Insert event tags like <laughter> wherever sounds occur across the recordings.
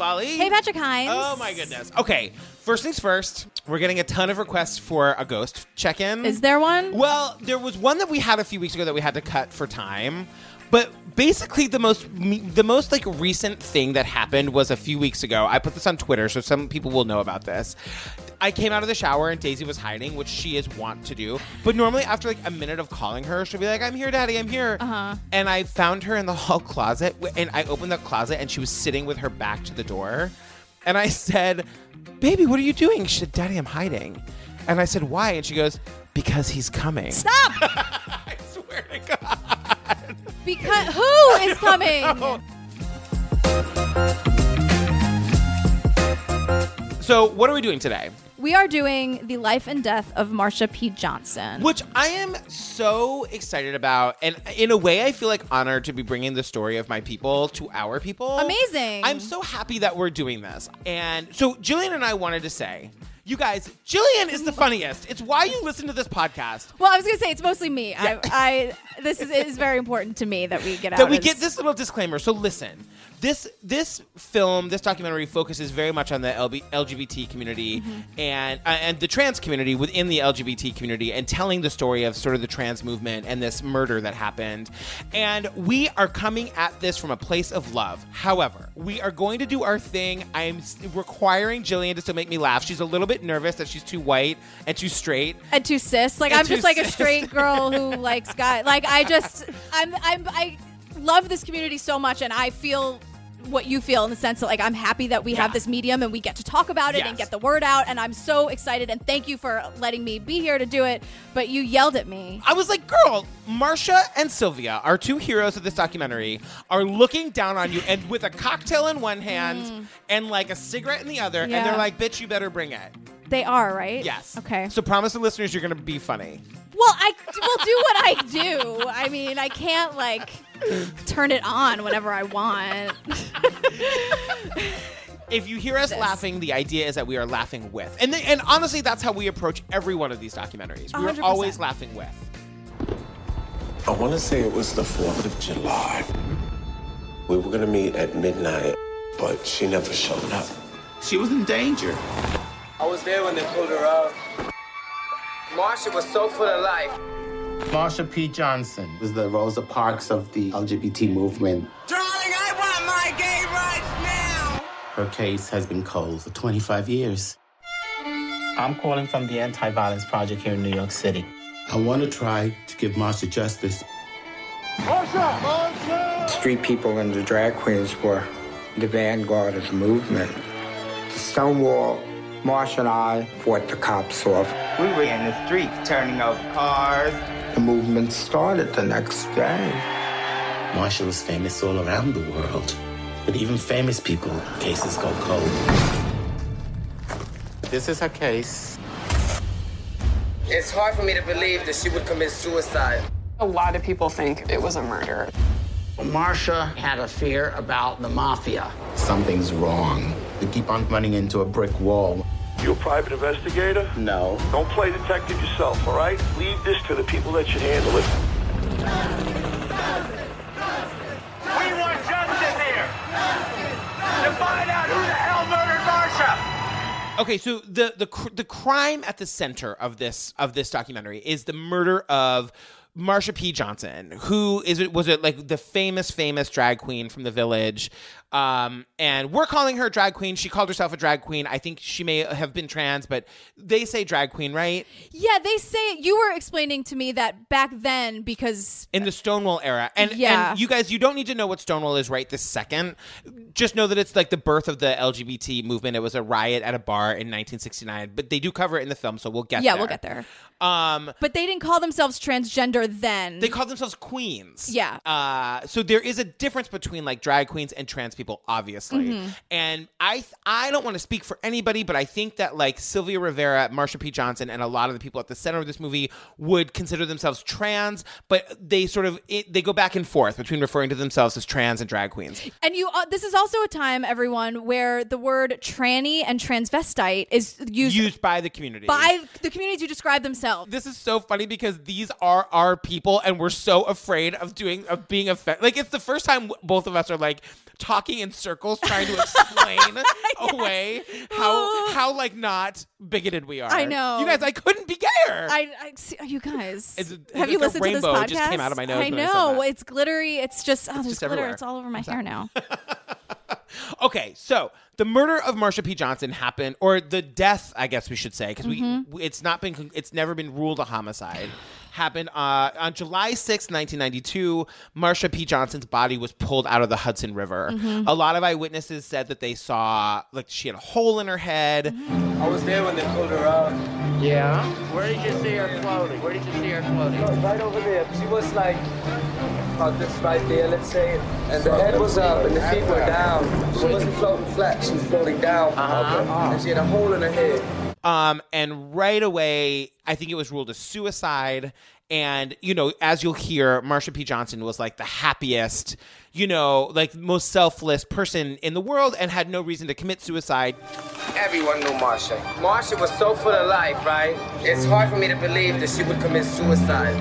Savali. Hey, Patrick Hinds. Oh my goodness. Okay, first things first. We're getting a ton of requests for a ghost check-in. Is there one? Well, there was one that we had a few weeks ago that we had to cut for time. But basically, the most the most like recent thing that happened was a few weeks ago. I put this on Twitter, so some people will know about this. I came out of the shower and Daisy was hiding, which she is wont to do. But normally, after like a minute of calling her, she'll be like, "I'm here, Daddy, I'm here." Uh-huh. And I found her in the <laughs> hall closet, and I opened the closet, and she was sitting with her back to the door. And I said, "Baby, what are you doing?" She said, "Daddy, I'm hiding." And I said, "Why?" And she goes, "Because he's coming." Stop! <laughs> I swear to God. Because who is coming? So, what are we doing today? We are doing the life and death of Marsha P. Johnson. Which I am so excited about. And in a way, I feel like honored to be bringing the story of my people to our people. Amazing. I'm so happy that we're doing this. And so, Jillian and I wanted to say, you guys, Jillian is the funniest. It's why you listen to this podcast. Well, I was gonna say it's mostly me. I, I this is, is very important to me that we get out. that we as- get this little disclaimer. So listen, this this film, this documentary focuses very much on the LB, LGBT community and uh, and the trans community within the LGBT community, and telling the story of sort of the trans movement and this murder that happened. And we are coming at this from a place of love. However, we are going to do our thing. I am requiring Jillian to still make me laugh. She's a little bit nervous that she's too white and too straight. and too cis. Like And I'm just too like a straight girl who <laughs> likes guys. Like I just I'm I'm I love this community so much, and I feel what you feel in the sense that like I'm happy that we have this medium and we get to talk about it and get the word out and I'm so excited and thank you for letting me be here to do it but you yelled at me I was like, girl, Marsha and Sylvia, our two heroes of this documentary, are looking down on you and with a cocktail in one hand and like a cigarette in the other, and Mm. They're like, bitch, you better bring it. They are right Yes. okay So promise the listeners you're gonna be funny. well I will do what I do I mean I can't like turn it on whenever I want <laughs> If you hear us This. laughing, the idea is that we are laughing with. And they, and honestly, that's how we approach every one of these documentaries. We're 100%. always laughing with. I want to say it was the 4th of July. We were going to meet at midnight, but she never showed up. She was in danger. I was there when they pulled her out. Marsha was so full of life. Marsha P. Johnson was the Rosa Parks of the LGBT movement. Darling, I want my gay rights now. Her case has been cold for 25 years. I'm calling from the Anti Violence Project here in New York City. I want to try to give Marsha justice. Marsha! Marsha! Street people and the drag queens were the vanguard of the movement. The Stonewall, Marsh and I fought the cops off. We were in the streets turning over cars. The movement started the next day. Marsha was famous all around the world. But even famous people, cases go cold. This is her case. It's hard for me to believe that she would commit suicide. A lot of people think it was a murder. Marsha had a fear about the mafia. Something's wrong. We keep on running into a brick wall. You a private investigator? No. Don't play detective yourself, all right? Leave this to the people that should handle it. We want justice here. To find out who the hell murdered Marsha. Okay, so the the the crime at the center of this of this documentary is the murder of Marsha P. Johnson, who is it was it like the famous famous drag queen from the village, um, and we're calling her drag queen. She called herself a drag queen. I think she may have been trans, but they say drag queen, right? Yeah, they say you were explaining to me that back then because in the Stonewall era. And, Yeah. and you guys, you don't need to know what Stonewall is right this second. Just know that it's like the birth of the LGBT movement. It was a riot at a bar in 1969, but they do cover it in the film, so we'll get yeah, there. we'll get there. Um, But they didn't call themselves transgender then. they called themselves queens. Yeah. Uh, so there is a difference between like drag queens and trans people, obviously. Mhm. And I I don't want to speak for anybody, but I think that like Sylvia Rivera, Marsha P. Johnson, and a lot of the people at the center of this movie would consider themselves trans, but they sort of it, they go back and forth between referring to themselves as trans and drag queens. and you, uh, this is also a time, everyone, where the word tranny and transvestite is used, Used by the community. by the community to describe themselves themselves. This is so funny because these are our people, and we're so afraid of doing of being offended. Like it's the first time both of us are like talking in circles, trying to explain <laughs> away how how like not bigoted we are. I know. you guys. I couldn't be gayer. I, I see, you guys. It's- it's have you listened to this rainbow podcast? just came out of my nose I when I know it's glittery. It's just oh, there's just glitter. everywhere. It's all over my hair now. <laughs> Okay, so the murder of Marsha P. Johnson happened, or the death, I guess we should say, because Mm-hmm. we it's not been it's never been ruled a homicide. Happened uh, on July 6, 1992. Marsha P. Johnson's body was pulled out of the Hudson River. Mm-hmm. A lot of eyewitnesses said that they saw like she had a hole in her head. Mm-hmm. I was there when they pulled her out. Yeah? Where did you see her floating? Where did you see her floating? Right over there. She was like about this right there, let's say. And the head was up and the feet were down. She wasn't floating flat, she was floating down. Uh-huh. And she had a hole in her head. Um, and right away, I think it was ruled a suicide. And, you know, as you'll hear, Marsha P. Johnson was like the happiest, you know, like most selfless person in the world and had no reason to commit suicide. Everyone knew Marsha. Marsha was so full of life, right? It's hard for me to believe that she would commit suicide.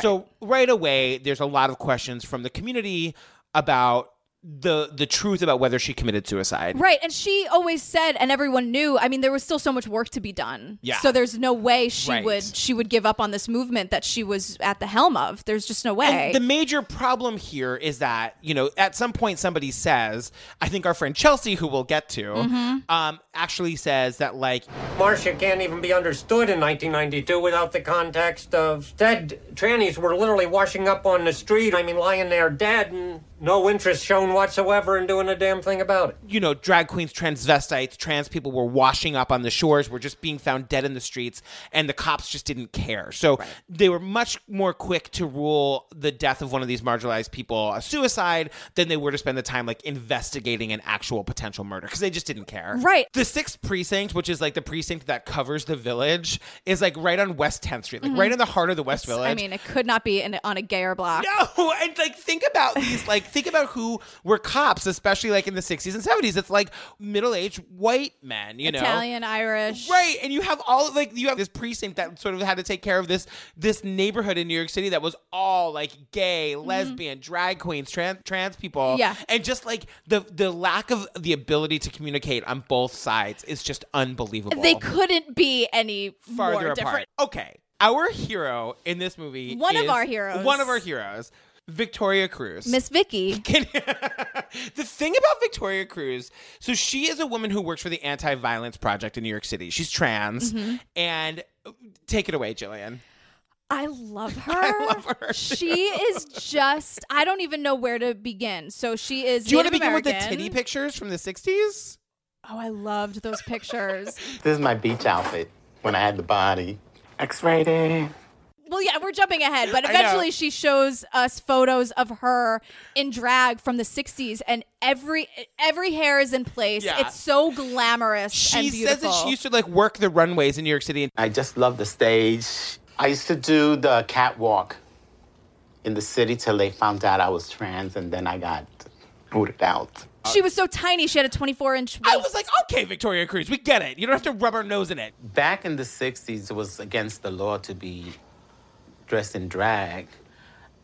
So right away, there's a lot of questions from the community about the the truth about whether she committed suicide. Right, and she always said, and everyone knew. I mean, there was still so much work to be done. Yeah. So there's no way she Right. would she would give up on this movement that she was at the helm of. There's just no way. And the major problem here is that, you know, at some point somebody says, I think our friend Chelsea, who we'll get to, Mm-hmm. um, actually says that, like, Marsha can't even be understood in 1992 without the context of dead trannies were literally washing up on the street. I mean, lying there dead and no interest shown whatsoever in doing a damn thing about it. you know, drag queens, transvestites, trans people were washing up on the shores, were just being found dead in the streets, and the cops just didn't care. So they were much more quick to rule the death of one of these marginalized people a suicide than they were to spend the time like investigating an actual potential murder because they just didn't care. Right. The sixth precinct, which is like the precinct that covers the village, is like right on West 10th Street, like right in the heart of the West Village. Mm-hmm. I mean, it could not be in, on a gayer block. No, and like think about these, like think about who were cops, especially like in the sixties and seventies. It's like middle-aged white men, you know, Italian, Irish. right? And you have all like you have this precinct that sort of had to take care of this this neighborhood in New York City that was all like gay, lesbian, drag queens, trans trans people, Mm-hmm. Yeah. and just like the the lack of the ability to communicate on both sides is just unbelievable. They couldn't be any farther more apart. different. Okay, our hero in this movie, One of our heroes. one of our heroes, Victoria Cruz. Miss Vicky. <laughs> <laughs> the thing about Victoria Cruz, so she is a woman who works for the Anti Violence Project in New York City. She's trans, Mm-hmm. and take it away, Jillian. I love <laughs> her. love her, She is just I don't even know where to begin. So she is Do you want to Native begin with the titty pictures from the '60s? Oh, I loved those pictures. <laughs> This is my beach outfit when I had the body. X-rated. well, yeah, we're jumping ahead, but eventually she shows us photos of her in drag from the 60s and every every hair is in place. Yeah. It's so glamorous She beautiful. says that she used to like work the runways in New York City. I just love the stage. I used to do the catwalk in the city till they found out I was trans, and then I got booted out. Uh, she was so tiny. She had a 24 inch waist. I was like, okay, Victoria Cruz, we get it. You don't have to rub our nose in it. Back in the 60s, it was against the law to be dressed in drag.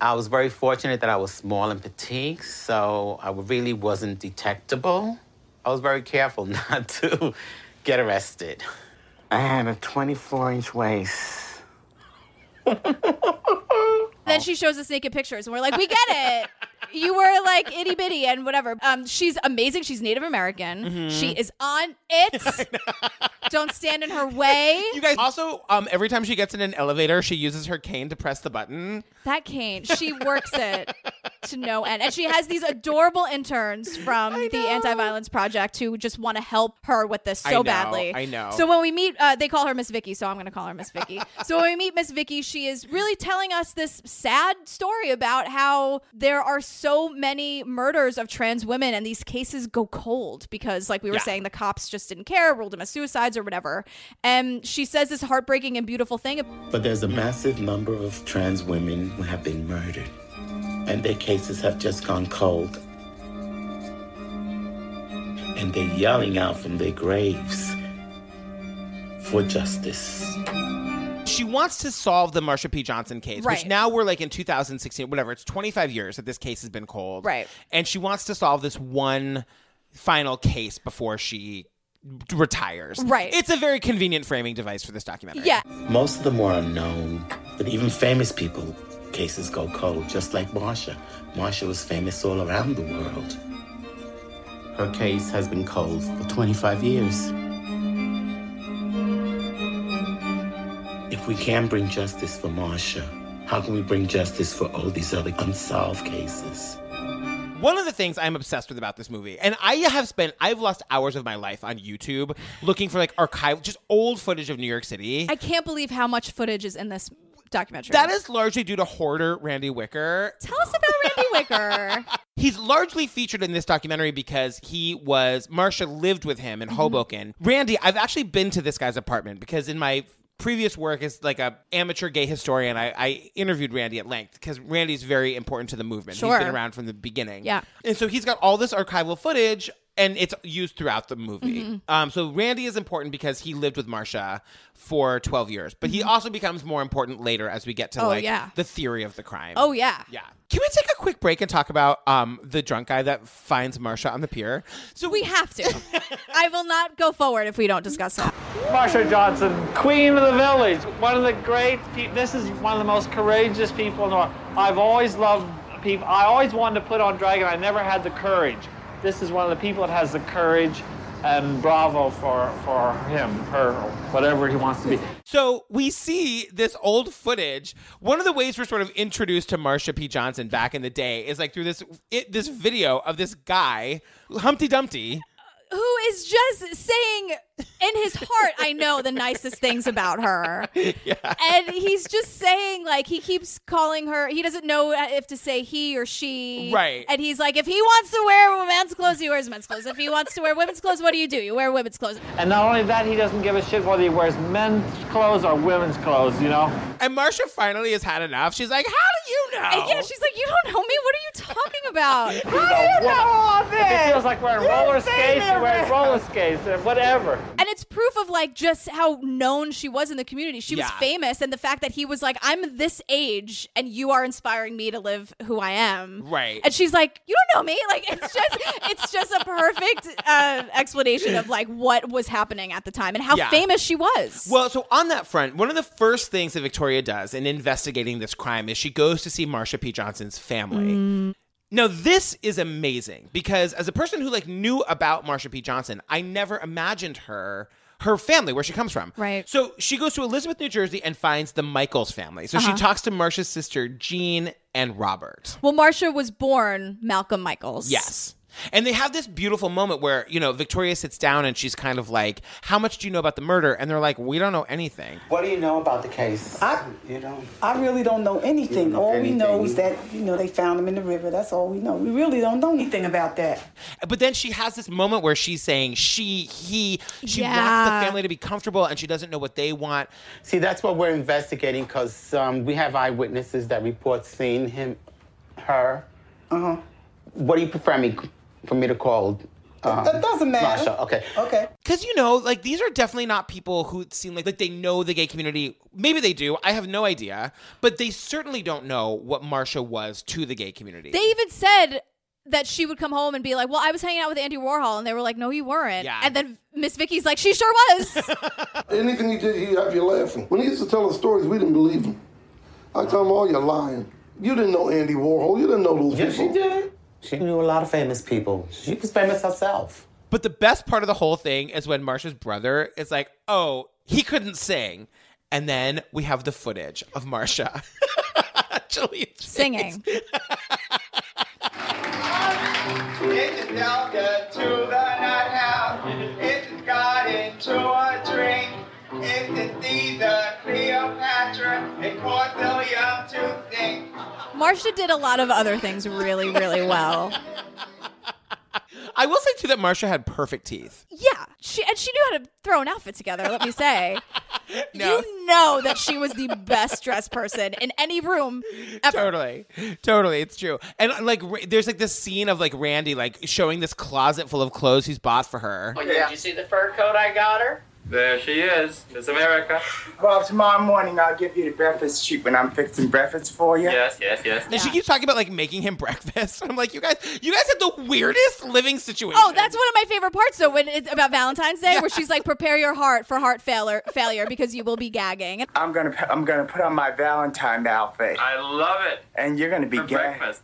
I was very fortunate that I was small and petite, so I really wasn't detectable. I was very careful <laughs> not to get arrested. I had a 24 inch waist. Then she shows us naked pictures, and we're like, we get it. <laughs> You were like itty bitty and whatever. Um, she's amazing. She's Native American. Mm-hmm. She is on it. <laughs> Don't stand in her way. You guys also, um, every time she gets in an elevator, she uses her cane to press the button. That cane, she works it to no end. And she has these adorable interns from the Anti Violence Project who just want to help her with this I so know, badly. I know. So when we meet, uh, they call her Miss Vicky, so I'm going to call her Miss Vicky. <laughs> so when we meet Miss Vicky, she is really telling us this sad story about how there are so many murders of trans women and these cases go cold because, like we were Yeah. saying, the cops just didn't care, ruled them as suicides or whatever. And she says this heartbreaking and beautiful thing. But there's a massive number of trans women who have been murdered, and their cases have just gone cold. And they're yelling out from their graves for justice. She wants to solve the Marsha P. Johnson case, which now we're like in 2016, whatever. It's 25 years that this case has been cold. Right. And she wants to solve this one final case before she retires. Right. It's a very convenient framing device for this documentary. Yeah. Most of them are unknown, but even famous people, cases go cold, just like Marsha. Marsha was famous all around the world. Her case has been cold for 25 years. If we can bring justice for Marsha, how can we bring justice for all these other unsolved cases? One of the things I'm obsessed with about this movie, and I have spent, I've lost hours of my life on YouTube looking for like archive, just old footage of New York City. I can't believe how much footage is in this documentary. that is largely due to hoarder Randy Wicker. Tell us about Randy Wicker. <laughs> He's largely featured in this documentary because he was Marsha lived with him in mm-hmm. Hoboken. Randy, I've actually been to this guy's apartment because in my previous work as like a amateur gay historian, I, I interviewed Randy at length because Randy's very important to the movement. Sure. He's been around from the beginning. Yeah. And so he's got all this archival footage and it's used throughout the movie. Mm-hmm. Um, so Randy is important because he lived with Marsha for 12 years, but he also becomes more important later as we get to Mm-hmm. Oh, like yeah. the theory of the crime. oh yeah. Yeah. Can we take a quick break and talk about um, the drunk guy that finds Marsha on the pier? So we have to. <laughs> I will not go forward if we don't discuss that. Marsha Johnson, queen of the village, one of the great people. This is one of the most courageous people in the world. I've always loved people. I always wanted to put on drag, and I never had the courage. This is one of the people that has the courage, and bravo for for him, her, whatever he wants to be. So we see this old footage. One of the ways we're sort of introduced to Marsha P. Johnson back in the day is like through this it, this video of this guy, Humpty Dumpty. Who is just saying in his heart, I know the nicest things about her. <laughs> And he's just saying, like, he keeps calling her, he doesn't know if to say he or she. Right. And he's like, if he wants to wear men's clothes, he wears men's clothes. If he wants to wear women's clothes, what do you do? You wear women's clothes. And not only that, he doesn't give a shit whether he wears men's clothes or women's clothes. You know. And Marsha finally has had enough. She's like, "How do you know?" And yeah, she's like, you don't know me. What are you talking about? He's a woman. If it feels like wearing roller skates, you wear roller skates, or whatever. And it's proof of like just how known she was in the community. She was Yeah. famous, and the fact that he was like, "I'm this age, and you are inspiring me to live who I am." Right. And she's like, "You don't know me." <laughs> Like it's just, it's just a perfect uh, explanation of like what was happening at the time and how Yeah. famous she was. Well, so on that front, one of the first things that Victoria does in investigating this crime is she goes to see Marsha P. Johnson's family. Now, this is amazing because as a person who like knew about Marsha P. Johnson, I never imagined her her family where she comes from. Right. So she goes to Elizabeth, New Jersey and finds the Michaels family. So Uh-huh. she talks to Marsha's sister Jean and Robert. Well, Marsha was born Malcolm Michaels. Yes. And they have this beautiful moment where, you know, Victoria sits down and she's kind of like, How much do you know about the murder? And they're like, We don't know anything. What do you know about the case? I, you know, I really don't know anything. know all we know is that, you know, they found him in the river. That's all we know. We really don't know anything about that. But then she has this moment where she's saying she, he, she wants the family to be comfortable and she doesn't know what they want. See, that's what we're investigating because um, we have eyewitnesses that report seeing him, her. Uh huh. What do you prefer me for me to call? Um, That doesn't matter. Marsha? Okay. Okay. Because, you know, like these are definitely not people who seem like, like they know the gay community. Maybe they do. I have no idea. But they certainly don't know what Marsha was to the gay community. They even said that she would come home and be like, "Well, I was hanging out with Andy Warhol," and they were like, "No, you weren't." Yeah. And then Miss Vicky's like, "She sure was." <laughs> Anything he did, he'd have you laughing. When he used to tell us stories, we didn't believe him. I tell him, oh, you're lying. You didn't know Andy Warhol. You didn't know those Yes, people. she did. She knew a lot of famous people. She was famous herself. But the best part of the whole thing is when Marsha's brother is like, oh, he couldn't sing. And then we have the footage of Marsha. <laughs> Actually, singing. <laughs> Marsha did a lot of other things really, really well. I will say too that Marsha had perfect teeth. Yeah, she and she knew how to throw an outfit together. Let me say, <laughs> No. you know that she was the best dressed person in any room ever. Totally, totally, it's true. And like, there's like this scene of like Randy like showing this closet full of clothes he's bought for her. Oh, yeah. Did you see the fur coat I got her? There she is, Miss America. Well, tomorrow morning I'll give you the breakfast treat when I'm fixing breakfast for you. Yes, yes, yes. And she keeps talking about like making him <laughs> breakfast. I'm like, you guys, you guys have the weirdest living situation. Oh, that's one of my favorite parts though when it's about Valentine's Day where she's like prepare your heart for heart failure failure because you will be gagging. I'm gonna I'm gonna put on my Valentine outfit. I love it. And you're gonna be gagging.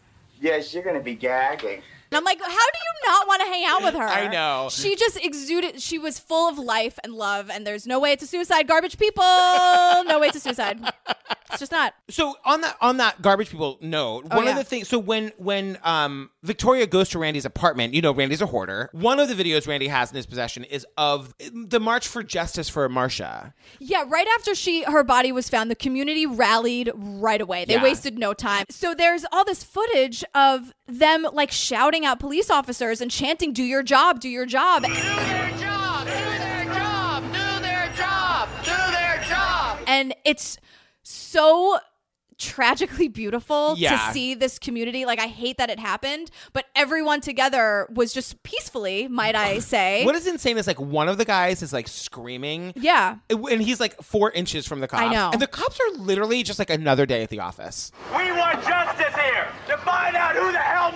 Yes, you're gonna be gagging. And I'm like, how do you not want to hang out with <laughs> her? I know. She just exuded. She was full of life and love, and there's no way it's a suicide. Garbage people, no way it's a suicide. It's just not. So on that on that garbage people note, Oh, one yeah. of the things. So when when um Victoria goes to Randy's apartment, you know Randy's a hoarder. One of the videos Randy has in his possession is of the March for Justice for Marsha. Yeah, right after she her body was found, the community rallied right away. They Yeah. wasted no time. So there's all this footage of them like shouting out police officers and chanting, "Do your job, do your job." And it's so tragically beautiful Yeah. to see this community. Like I hate that it happened, but everyone together was just peacefully, might I <sighs> say. What is insane is like one of the guys is like screaming. Yeah. And he's like four inches from the cops. I know. And the cops are literally just like another day at the office. We want justice here to find out who the hell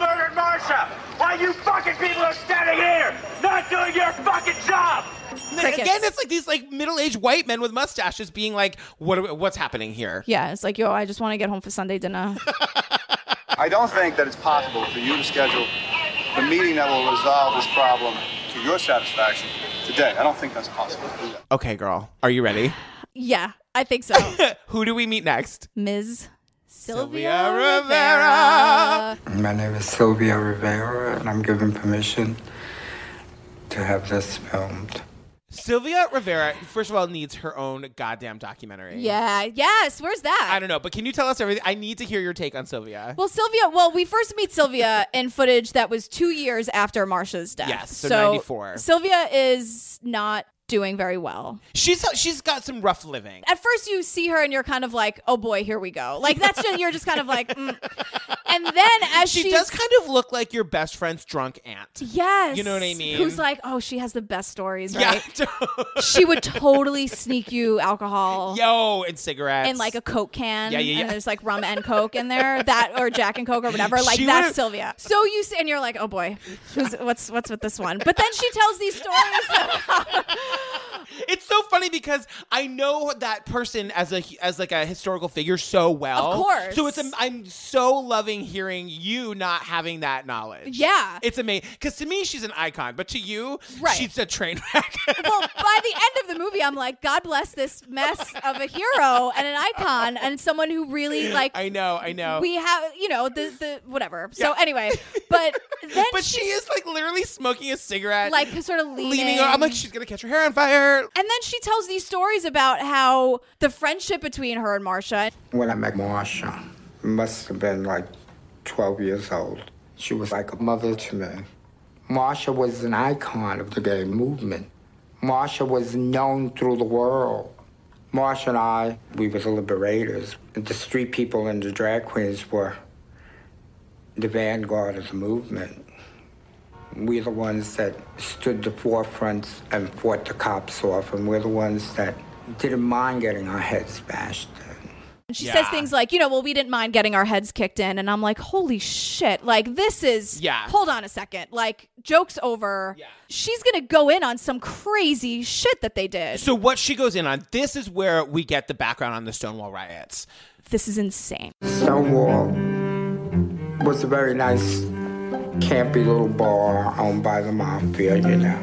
murdered Why you fucking people are standing here not doing your fucking job? And then again, it's like these like middle-aged white men with mustaches being like, "What? are- What's happening here?" Yeah, it's like, yo, I just want to get home for Sunday dinner. <laughs> I don't think that it's possible for you to schedule the meeting that will resolve this problem to your satisfaction today. I don't think that's possible to do that. Okay, girl, are you ready? <sighs> yeah, I think so. <laughs> Who do we meet next? Ms. Sylvia, Sylvia Rivera. My name is Sylvia Rivera, and I'm given permission to have this filmed. Sylvia Rivera, first of all, needs her own goddamn documentary. Yeah, yes. Where's that? I don't know, but can you tell us everything? I need to hear your take on Sylvia. Well, Sylvia, well, we first meet Sylvia in footage that was two years after Marsha's death. Yes, so 94. Sylvia is not doing very well. She's she's got some rough living. At first, you see her and you're kind of like, oh boy, here we go. Like, that's just, you're just kind of like, mm. and then <laughs> as she does kind of look like your best friend's drunk aunt. Yes. You know what I mean? Who's like, oh, she has the best stories, Yeah, right? <laughs> she would totally sneak you alcohol. <laughs> Yo, and cigarettes. and like a Coke can. Yeah, yeah, yeah. And there's like rum and Coke in there, that or Jack and Coke or whatever. Like She that's Sylvia. So you see, and you're like, oh boy, who's what's what's with this one? But then she tells these stories. <laughs> It's so funny because I know that person as a as like a historical figure so well. Of course. So it's I'm so loving hearing you not having that knowledge. Yeah. It's amazing because to me she's an icon, but to you, Right. she's a train wreck. <laughs> well, by the end of the movie, I'm like, God bless this mess of a hero and an icon and someone who really like. I know, I know. We have, you know, the the whatever. So anyway, but <laughs> then but she is like literally smoking a cigarette, like sort of leaning. leaning. I'm like, she's gonna catch her hair on fire. And then she tells these stories about how the friendship between her and Marsha. When I met Marsha, must have been like 12 years old. She was like a mother to me. Marsha was an icon of the gay movement. Marsha was known through the world. Marsha and I, we were the liberators. The street people and the drag queens were the vanguard of the movement. We're the ones that stood the forefronts and fought the cops off, and we're the ones that didn't mind getting our heads bashed in. And she Yeah. says things like, you know, well, we didn't mind getting our heads kicked in. And I'm like, holy shit. Like, this is. Yeah. Hold on a second. Like, joke's over. Yeah. She's going to go in on some crazy shit that they did. So what she goes in on, this is where we get the background on the Stonewall riots. This is insane. Stonewall was a very nice, campy little bar owned by the mafia, you know.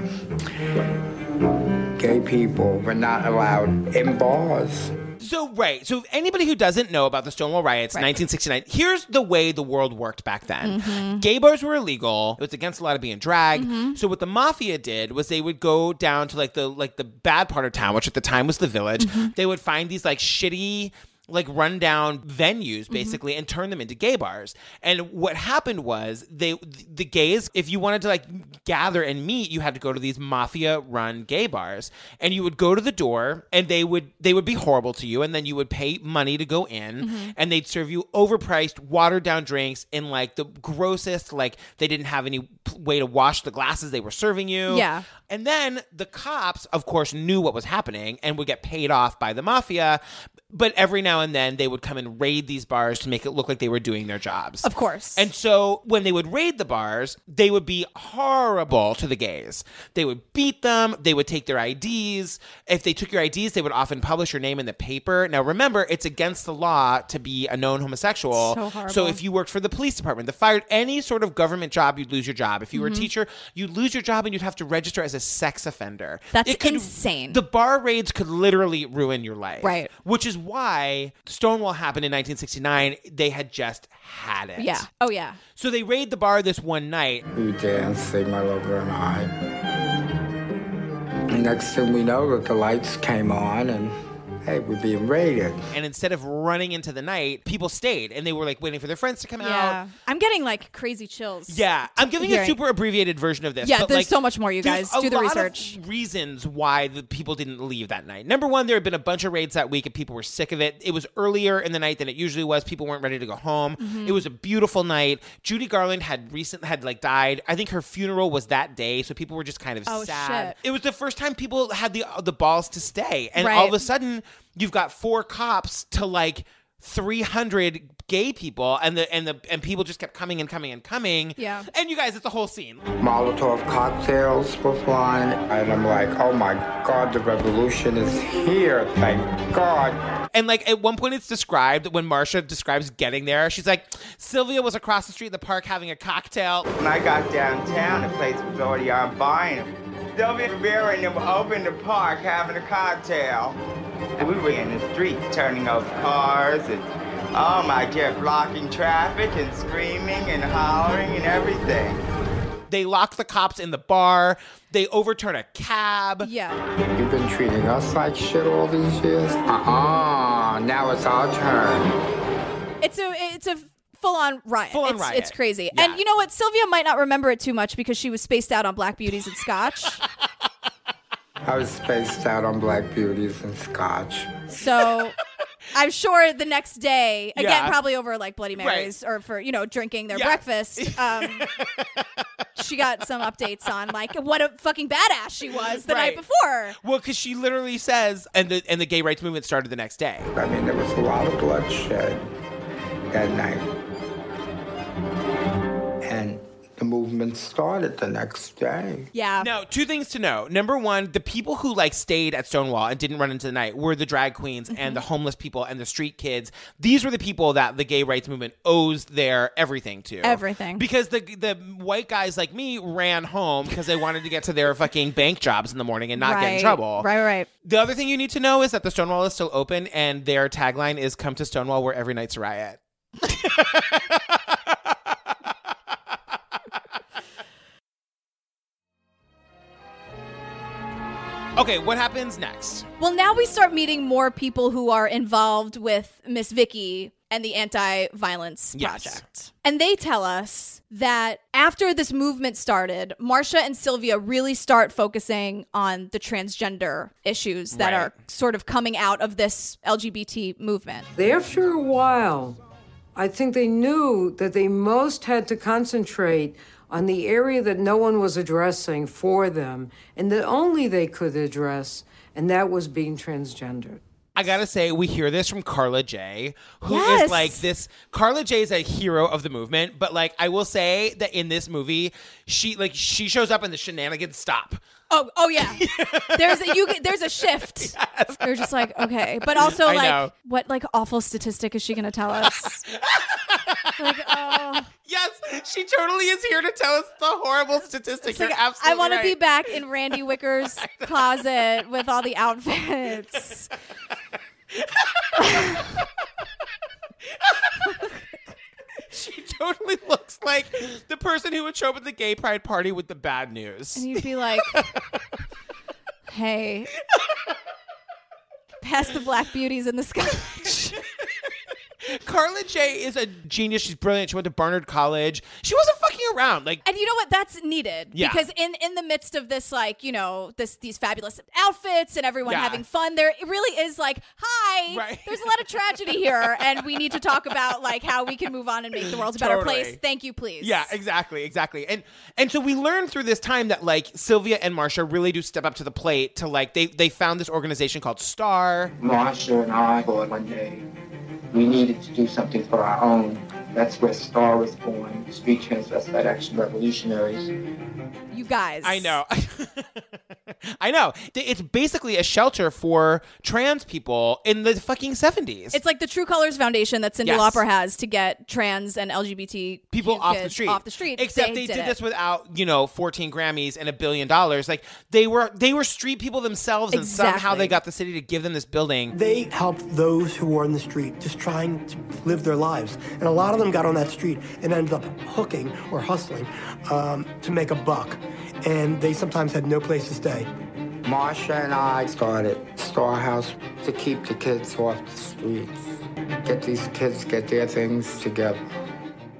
Gay people were not allowed in bars. So right. So anybody who doesn't know about the Stonewall riots, 1969, here's the way the world worked back then. Mm-hmm. Gay bars were illegal. It was against a lot of being drag. Mm-hmm. So what the mafia did was they would go down to like the like the bad part of town, which at the time was the village. Mm-hmm. They would find these like shitty like rundown venues Mm-hmm. basically and turn them into gay bars. And what happened was they the gays if you wanted to like gather and meet, you had to go to these mafia run gay bars and you would go to the door and they would they would be horrible to you and then you would pay money to go in Mhm. and they'd serve you overpriced watered down drinks in like the grossest like they didn't have any way to wash the glasses they were serving you. Yeah. And then the cops, of course, knew what was happening and would get paid off by the mafia. But every now and then they would come and raid these bars to make it look like they were doing their jobs. Of course. And so when they would raid the bars, they would be horrible to the gays. They would beat them, they would take their IDs. If they took your IDs, they would often publish your name in the paper. Now remember, it's against the law to be a known homosexual. So horrible. So if you worked for the police department, the fire, any sort of government job, you'd lose your job. If you were Mhm. a teacher, you'd lose your job and you'd have to register as a sex offender. That's could- insane. The bar raids could literally ruin your life. Right. Which is why Stonewall happened in 1969. They had just had it. Yeah. Oh yeah. So they raid the bar this one night. We danced, my lover and I. And next thing we know, that the lights came on and hey, we're being raided. And instead of running into the night, people stayed and they were like waiting for their friends to come Yeah. out. I'm getting like crazy chills. Yeah, I'm giving a super abbreviated version of this. Yeah, but, there's like, so much more, you guys. Do the lot of research. reasons why the people didn't leave that night. Number one, there had been a bunch of raids that week and people were sick of it. It was earlier in the night than it usually was. People weren't ready to go home. Mhm. It was a beautiful night. Judy Garland had recently had like died. I think her funeral was that day, so people were just kind of Oh, sad. shit. It was the first time people had the the balls to stay, and all of a sudden you've got four cops to like. 300 gay people and the and the and people just kept coming and coming and coming Yeah. and you guys it's a whole scene Molotov cocktails were flying, and I'm like, oh my God, the revolution is here, thank God. And like at one point, it's described when Marsha describes getting there. She's like, Sylvia was across the street in the park having a cocktail. When I got downtown, the place was already on buying them. Sylvia Rivera and them were over in the park having a cocktail. And we were in the street turning over cars and, oh my God, blocking traffic and screaming and hollering and everything. They lock the cops in the bar. They overturn a cab. Yeah. You've been treating us like shit all these years? Uh-uh, now it's our turn. It's a it's a full on riot. Full-on it's, riot. It's crazy. And you know what? Sylvia might not remember it too much because she was spaced out on Black Beauties and Scotch. <laughs> I was spaced out on Black Beauties and Scotch. So I'm sure the next day, again, Yeah. probably over like Bloody Marys or for, you know, drinking their breakfast, um, <laughs> she got some updates on like what a fucking badass she was the night before. Well, because she literally says, and the and the gay rights movement started the next day. I mean, there was a lot of bloodshed that night. And the movement started the next day. Yeah. Now, two things to know. Number one, the people who like stayed at Stonewall and didn't run into the night were the drag queens Mm-hmm. and the homeless people and the street kids. These were the people that the gay rights movement owes their everything to. Everything. Because the the white guys like me ran home because they wanted to get to their fucking bank jobs in the morning and not get in trouble. Right, right. The other thing you need to know is that the Stonewall is still open and their tagline is "Come to Stonewall where every night's a riot." <laughs> Okay, what happens next? Well, now we start meeting more people who are involved with Miss Vicky and the anti-violence Yes. project. And they tell us that after this movement started, Marsha and Sylvia really start focusing on the transgender issues that Right. are sort of coming out of this LGBT movement. After a while, I think they knew that they most had to concentrate on the area that no one was addressing for them and that only they could address, and that was being transgendered. I gotta say, we hear this from Carla J, who is Yes. like this. Carla J is a hero of the movement, but like I will say that in this movie, she like she shows up and the shenanigans stop. Oh, oh <laughs> yeah. there's a, you. There's a shift. <laughs> You're just like okay, but also I like know. what like awful statistic is she going to tell us? <laughs> like oh. Yes, she totally is here to tell us the horrible statistic. You're like, absolutely I want to be back in Randy Wicker's closet with all the outfits. <laughs> She totally looks like the person who would show up at the gay pride party with the bad news. And you'd be like, hey, <laughs> pass the black beauties in the scotch. <laughs> Carla J is a genius. She's brilliant. She went to Barnard College. She wasn't fucking around. Like, And you know what? That's needed Yeah. because in in the midst of this, like you know, this these fabulous outfits and everyone Yeah. having fun, there it really is like, hi, there's a lot of tragedy here, and we need to talk about like how we can move on and make the world a better Totally. place. Thank you, please. Yeah, exactly, exactly. And and so we learned through this time that like Sylvia and Marsha really do step up to the plate to like they they found this organization called Star. Marsha and I thought one day we needed to do something for our own. That's where Star was born, Street Transvestite Action Revolutionaries. You guys. I know. <laughs> I know. It's basically a shelter for trans people in the fucking 70s. It's like the True Colors Foundation that Cyndi Yes. Lauper has to get trans and LGBT people off the street. Off the street. Except they, did, did, this without, you know, 14 Grammys and a billion dollars. Like they were they were street people themselves and somehow they got the city to give them this building. They helped those who were in the street just trying to live their lives. And a lot of them got on that street and ended up hooking or hustling um, to make a buck. And they sometimes had no place to stay. Marsha and I started Star House to keep the kids off the streets. Get these kids get their things together.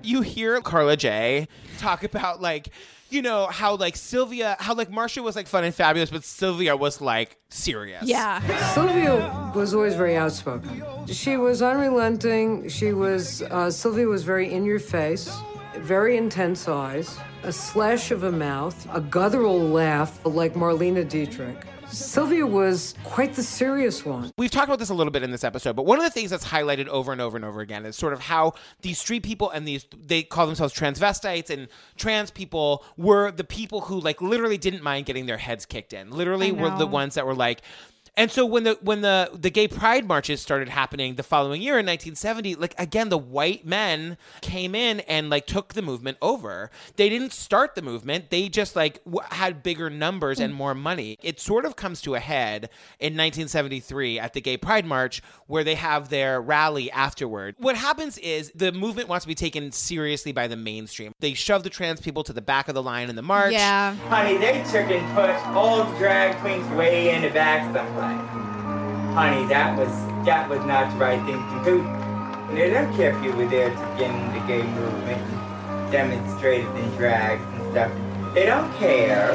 you hear Carla J talk about like you know how like Sylvia how like Marsha was like fun and fabulous but Sylvia was like serious. Yeah, Sylvia was always very outspoken. She was unrelenting. She was, uh, Sylvia was very in your face, very intense eyes, a slash of a mouth, a guttural laugh like Marlene Dietrich. Sylvia was quite the serious one. We've talked about this a little bit in this episode, but one of the things that's highlighted over and over and over again is sort of how these street people and these they call themselves transvestites and trans people were the people who like literally didn't mind getting their heads kicked in. Literally were the ones that were like and so when the when the the gay pride marches started happening the following year in 1970, like again the white men came in and like took the movement over. They didn't start the movement; they just like w- had bigger numbers and mm. more money. It sort of comes to a head in 1973 at the gay pride march where they have their rally afterward. What happens is the movement wants to be taken seriously by the mainstream. They shove the trans people to the back of the line in the march. Yeah. Honey, they took and pushed all drag queens way in the back someplace. Honey, that was that was not the right thing to do. And they don't care if you were there to begin the gay movement, and demonstrators and drags and stuff. They don't care.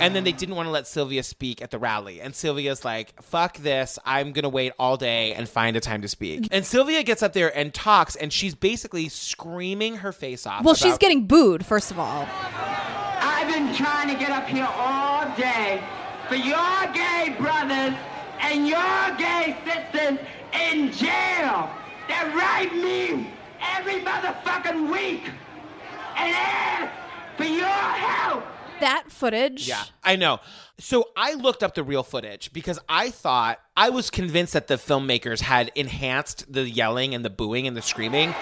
And then they didn't want to let Sylvia speak at the rally. And Sylvia's like, fuck this. I'm going to wait all day and find a time to speak. Mm. And Sylvia gets up there and talks, and she's basically screaming her face off. Well, she's getting booed, first of all. I've been trying to get up here all day for your gay brothers and your gay sisters in jail. They write me every motherfucking week and ask for your help. That footage. Yeah, I know. So I looked up the real footage because I thought, I was convinced that the filmmakers had enhanced the yelling and the booing and the screaming.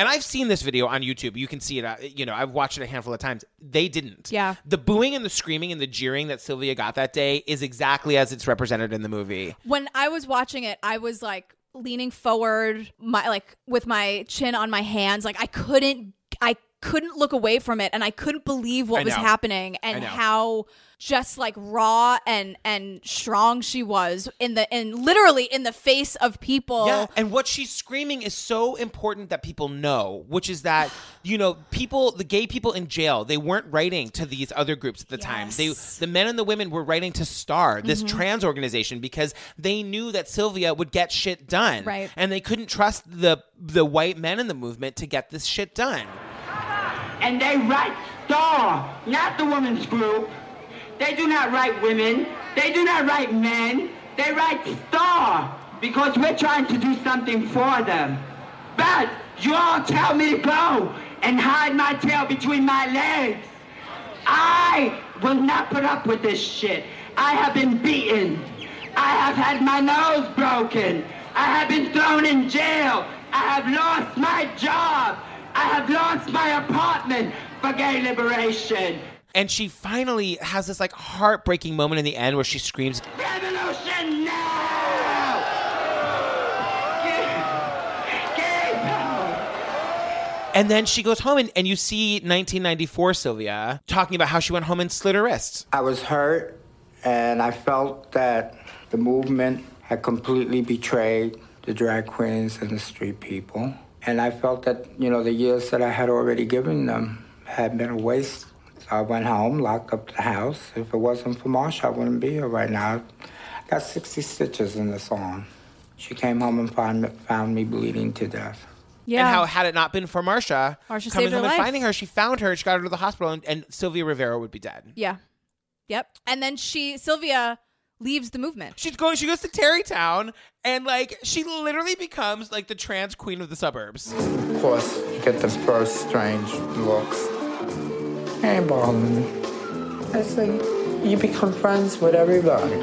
And I've seen this video on YouTube. You can see it. Uh, you know, I've watched it a handful of times. They didn't. Yeah. The booing and the screaming and the jeering that Sylvia got that day is exactly as it's represented in the movie. When I was watching it, I was like leaning forward, my like with my chin on my hands, like I couldn't couldn't look away from it and I couldn't believe what was happening and how just like raw and and strong she was in the and literally in the face of people. Yeah, and what she's screaming is so important that people know, which is that <sighs> you know people, the gay people in jail, they weren't writing to these other groups at the time. They, the men and the women, were writing to Star, this Mhm. trans organization, because they knew that Sylvia would get shit done, Right. And they couldn't trust the the white men in the movement to get this shit done. And they write Star, not the women's group. They do not write women. They do not write men. They write Star because we're trying to do something for them. But you all tell me to go and hide my tail between my legs. I will not put up with this shit. I have been beaten. I have had my nose broken. I have been thrown in jail. I have lost my job. I have lost my apartment for gay liberation. And she finally has this like heartbreaking moment in the end where she screams, Revolution now! Gay power! And then she goes home, and, and you see 1994 Sylvia talking about how she went home and slit her wrists. I was hurt, and I felt that the movement had completely betrayed the drag queens and the street people. And I felt that, you know, the years that I had already given them had been a waste. So I went home, locked up the house. If it wasn't for Marsha, I wouldn't be here right now. I got 60 stitches in this arm. She came home and found, found me bleeding to death. Yeah. And how had it not been for Marsha, Marsha coming saved her home and life. finding her, she found her, she got her to the hospital, and, and Sylvia Rivera would be dead. Yeah. Yep. And then she Sylvia leaves the movement. She's going. She goes to Tarrytown, and like she literally becomes like the trans queen of the suburbs. Of course, you get the first strange looks. Hey, Baldwin. I say, you become friends with everybody.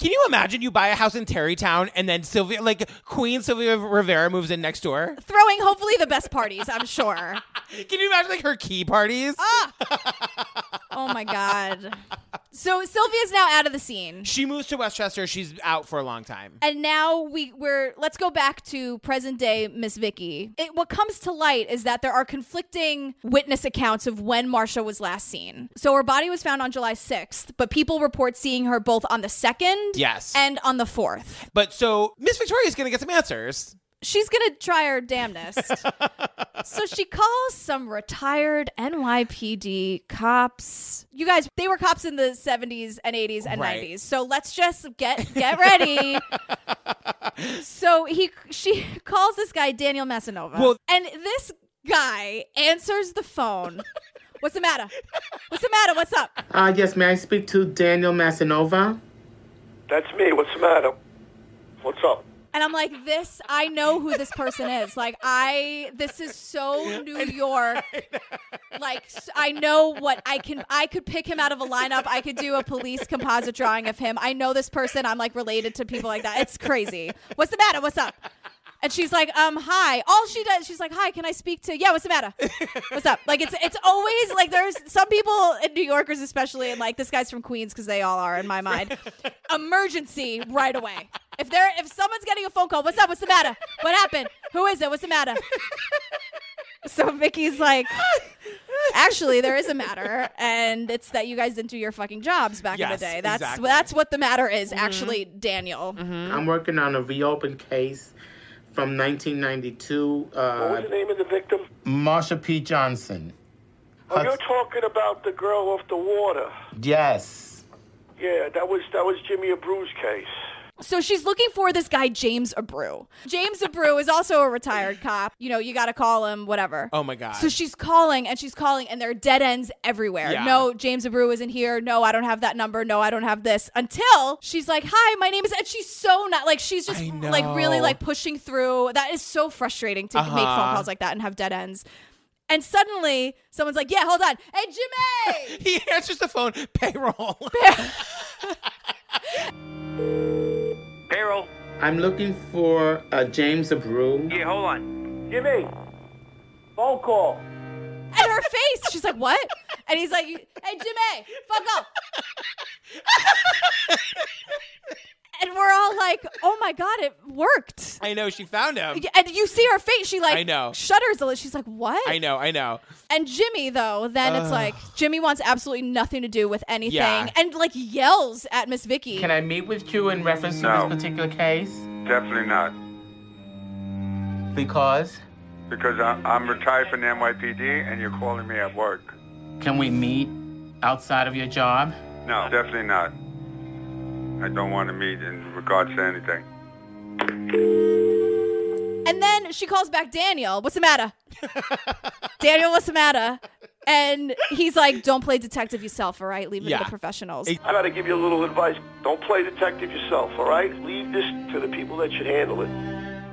Can you imagine you buy a house in Tarrytown and then Sylvia, like Queen Sylvia Rivera, moves in next door? Throwing hopefully the best parties, I'm sure. <laughs> Can you imagine like her key parties? Ah! <laughs> Oh my god. So Sylvia's now out of the scene. She moves to Westchester. She's out for a long time. And now we we're let's go back to present day Miss Vicky. It, what comes to light is that there are conflicting witness accounts of when Marsha was last seen. So her body was found on July 6th, but people report seeing her both on the 2nd Yes. and on the 4th. But so Miss Victoria's gonna get some answers. She's going to try her damnedest. <laughs> so she calls some retired NYPD cops. You guys, they were cops in the 70s and 80s and Right. 90s. So let's just get get ready. <laughs> so he she calls this guy Daniel Massanova. Well- and this guy answers the phone. What's the matter? What's the matter? What's up? Uh, yes, may I speak to Daniel Massanova? That's me. What's the matter? What's up? And I'm like, this, I know who this person is. Like, I, this is so New York. <laughs> Like, I know what I can, I could pick him out of a lineup. I could do a police composite drawing of him. I know this person. I'm like related to people like that. It's crazy. What's the matter? What's up? And she's like, um, hi. All she does, she's like, hi, can I speak to, yeah, what's the matter? What's up? Like, it's, it's always like there's some people, in New Yorkers especially, and like this guy's from Queens because they all are in my mind. Emergency right away. If they're, if someone's getting a phone call, what's up? What's the matter? What happened? Who is it? What's the matter? So Vicky's like, actually, there is a matter, and it's that you guys didn't do your fucking jobs back in the Yes, day. That's exactly. that's what the matter is, actually, Daniel. I'm working on a reopened case from 1992. Uh, What was the name of the victim? Marsha P. Johnson. Oh, you're talking about the girl off the water. Yes. Yeah, that was that was Jimmy Abreu's case. So she's looking for this guy, James Abreu. James Abreu is also a retired cop. You know, you got to call him, whatever. Oh my god. So she's calling and she's calling, and there are dead ends everywhere. Yeah. No, James Abreu isn't here. No, I don't have that number. No, I don't have this. Until she's like, "Hi, my name is," and she's so not like she's just like really like pushing through. That is so frustrating to make phone Uh-huh. calls like that and have dead ends. And suddenly, someone's like, "Yeah, hold on, hey Jimmy." <laughs> he answers the phone. Payroll. <laughs> <laughs> Payroll. I'm looking for uh, James Abreu. Yeah, hold on. Jimmy. Phone call. And her face, she's like, "What?" And he's like, "Hey Jimmy, fuck up." <laughs> and we're all like, "Oh my god, it worked!" I know she found him. And you see her face; she like I know. shudders a little. She's like, "What?" I know. I know. And Jimmy, though, then it's uh. like Jimmy wants absolutely nothing to do with anything, Yeah. and like yells at Miss Vicky. Can I meet with you in reference to this particular case? Definitely not. Because? Because I, I'm retired from the NYPD and you're calling me at work. Can we meet outside of your job? No, definitely not. I don't want to meet in regards to anything. And then she calls back Daniel. What's the matter? <laughs> Daniel, what's the matter? And he's like, "Don't play detective yourself, all right? Leave it to Yeah. the professionals." I gotta give you a little advice. Don't play detective yourself, all right? Leave this to the people that should handle it.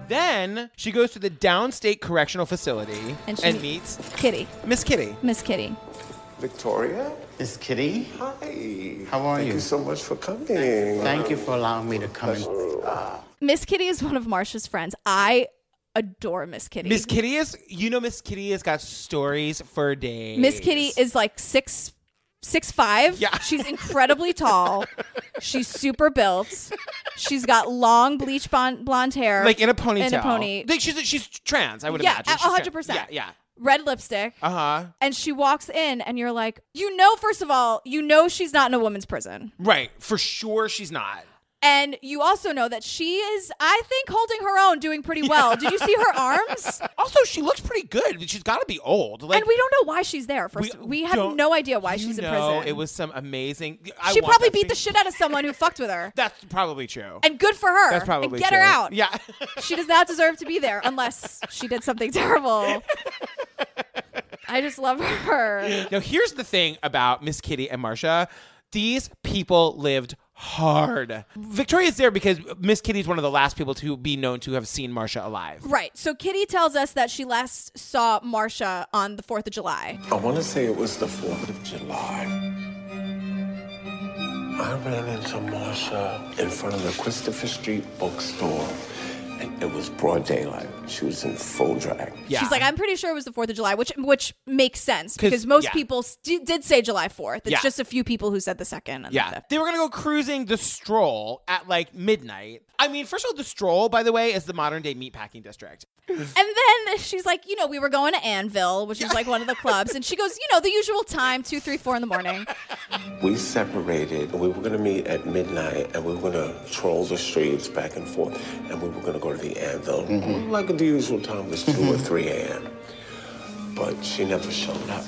Then she goes to the downstate correctional facility And and, she- meets Kitty. Miss Kitty. Miss Kitty. Victoria? Miss Kitty? Hi. How are Thank you? you so much for coming. Thank you for allowing me to come in. Ah. Miss Kitty is one of Marsha's friends. I adore Miss Kitty. Miss Kitty is, you know, Miss Kitty has got stories for days. Miss Kitty is like six six five. Yeah. <laughs> She's incredibly tall. She's super built. She's got long bleach blonde, blonde hair. like in a ponytail. In a pony. Like she's she's trans. I would Yeah, imagine. a She's hundred trans. percent. Yeah, yeah. Red lipstick. Uh huh. And she walks in, and you're like, you know, first of all, you know she's not in a woman's prison. Right. For sure, she's not. And you also know that she is, I think, holding her own, doing pretty well. Did you see her <laughs> arms? Also, she looks pretty good. She's got to be old. Like, and we don't know why she's there. First, we, have no idea why she's in prison. It was some amazing. I she probably beat the shit out of someone who fucked with her. <laughs> That's probably true. And good for her. That's probably and get her out. Yeah. <laughs> she does not deserve to be there unless she did something terrible. I just love her. Now, here's the thing about Miss Kitty and Marsha. These people lived hard. Victoria's there because Miss Kitty's one of the last people to be known to have seen Marsha alive. Right. So Kitty tells us that she last saw Marsha on the 4th of July. I want to say it was the 4th of July. I ran into Marsha in front of the Christopher Street bookstore, and it was broad daylight. She was in full drag. Yeah. She's like, I'm pretty sure it was the 4th of July, which which makes sense because most yeah. people st- did say July 4th. It's Yeah. just a few people who said the 2nd and the Yeah. They were going to go cruising the stroll at like midnight. I mean, first of all, the stroll, by the way, is the modern day meatpacking district. <laughs> And then she's like, you know, we were going to Anvil, which is like one of the clubs. And she goes, you know, the usual time, two, three, four in the morning. We separated. We were going to meet at midnight, and we were going to troll the streets back and forth, and we were going to go to the Anvil. Mm-hmm. Like the usual time was 2 or mm-hmm. 3 a.m. But she never showed up.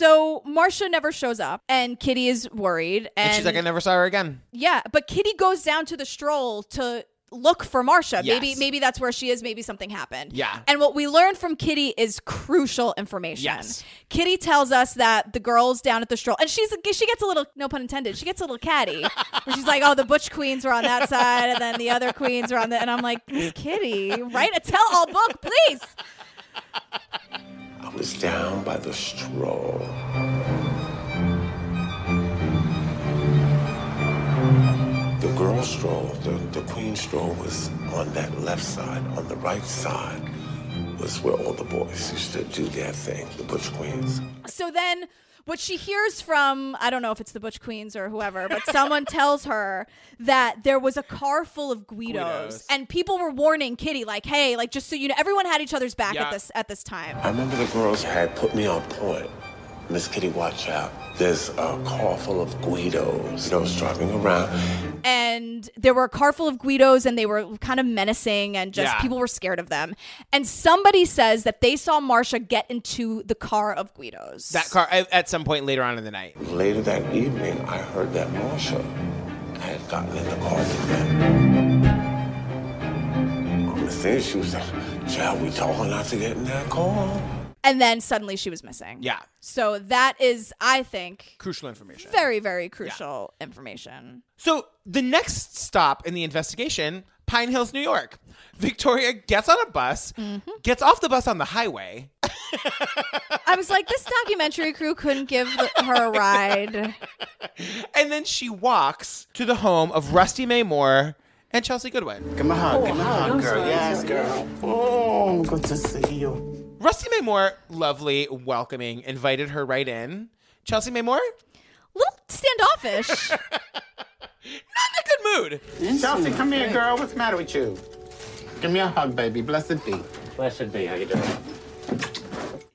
So Marsha never shows up, and Kitty is worried. And, And, she's like, I never saw her again. Yeah, but Kitty goes down to the stroll to look for Marsha. Maybe Yes. maybe that's where she is. Maybe something happened. Yeah. And what we learned from Kitty is crucial information. Yes. Kitty tells us that the girls down at the stroll, and she's she gets a little no pun intended. She gets a little catty. <laughs> she's like, oh, the butch queens were on that side, and then the other queens were on the. And I'm like, Miss Kitty, write a tell all book, please. I was down by the stroll. The girl stroll, the, the queen stroll was on that left side. On the right side was where all the boys used to do their thing, the Butch Queens. So then what she hears from I don't know if it's the Butch Queens or whoever, but someone <laughs> tells her that there was a car full of Guidos, Guidos. and people were warning Kitty like, "Hey, like just so you know, everyone had each other's back Yeah. at this at this time." I remember the girls had put me on point. Miss Kitty, watch out. There's a car full of Guidos. you know, driving around. And there were a car full of Guidos and they were kind of menacing and just Yeah. people were scared of them. And somebody says that they saw Marsha get into the car of Guidos. That car at, at some point later on in the night. Later that evening, I heard that Marsha had gotten in the car with them. The thing is, she was like, Child, we told her not to get in that car. And then suddenly she was missing. Yeah. So that is I think Crucial information. very very crucial information. So the next stop in the investigation, Pine Hills, New York. Victoria gets on a bus, Mm-hmm. gets off the bus on the highway, I was like, this documentary crew couldn't give her a ride. <laughs> and then she walks to the home of Rusty Mae Moore and Chelsea Goodwin. Give me a hug. Give me a hug, girl. Yes, girl. Oh, good to see you. Rusty Mae Moore, lovely, welcoming, invited her right in. Chelsea May Moore, little standoffish. <laughs> Not in a good mood. Chelsea, come here, girl. What's the matter with you? Give me a hug, baby. Blessed be. Blessed be. How you doing?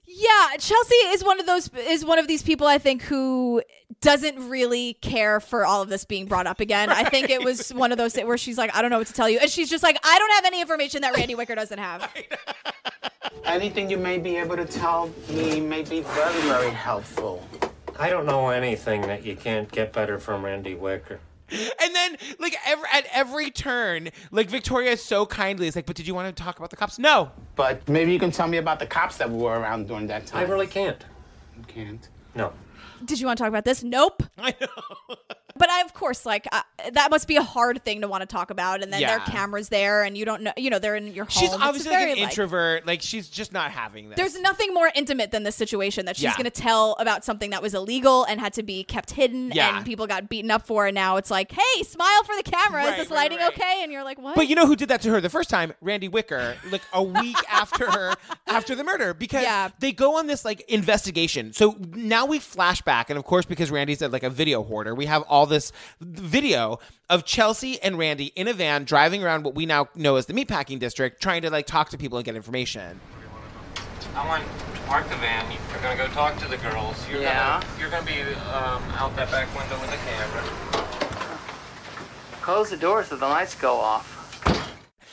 Yeah, Chelsea is one of those is one of these people I think who doesn't really care for all of this being brought up again. I think it was one of those where she's like, I don't know what to tell you, and she's just like, I don't have any information that Randy Wicker doesn't have. <laughs> Anything you may be able to tell me may be very, very helpful. I don't know anything that you can't get better from Randy Wicker. And then, like, every, at every turn, like, Victoria is so kindly is like, but did you want to talk about the cops? No. But maybe you can tell me about the cops that were around during that time. I really can't. You can't. No. Did you want to talk about this? Nope. I know. <laughs> But I, of course, like uh, that must be a hard thing to want to talk about, and then there are cameras there, and you don't know, you know, they're in your home. She's It's obviously very, like an introvert. Like, she's just not having this. There's nothing more intimate than this situation that she's Yeah. going to tell about something that was illegal and had to be kept hidden, Yeah. and people got beaten up for, and now it's like, hey, smile for the camera. Right, Is this right, lighting right. okay? And you're like, what? But you know who did that to her the first time? Randy Wicker, like a week <laughs> after her after the murder, because Yeah. they go on this like investigation. So now we flash back, and of course, because Randy's a, like a video hoarder, we have all this video of Chelsea and Randy in a van driving around what we now know as the meatpacking district, trying to like talk to people and get information. I want to park the van. You're gonna go talk to the girls. You're Yeah. gonna you're gonna be um, out that back window with a camera. Close the door so the lights go off.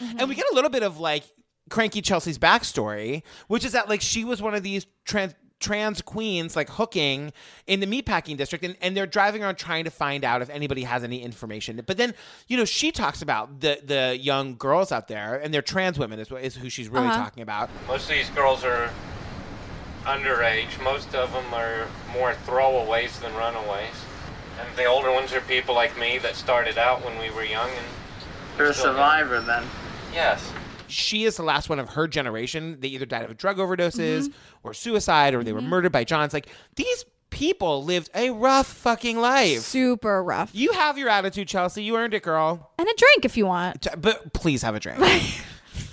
And we get a little bit of like cranky Chelsea's backstory, which is that like she was one of these trans trans queens like hooking in the meatpacking district and, and they're driving around trying to find out if anybody has any information but then you know she talks about the the young girls out there and they're trans women is, what- is who she's really Uh-huh. talking about Most of these girls are underage. Most of them are more throwaways than runaways. And the older ones are people like me that started out when we were young and You're a still do. survivor then. Yes. She is the last one of her generation they either died of drug overdoses Mm-hmm. or suicide or they were murdered by johns like these people lived a rough fucking life super rough you have your attitude chelsea you earned it girl And a drink if you want. But please have a drink.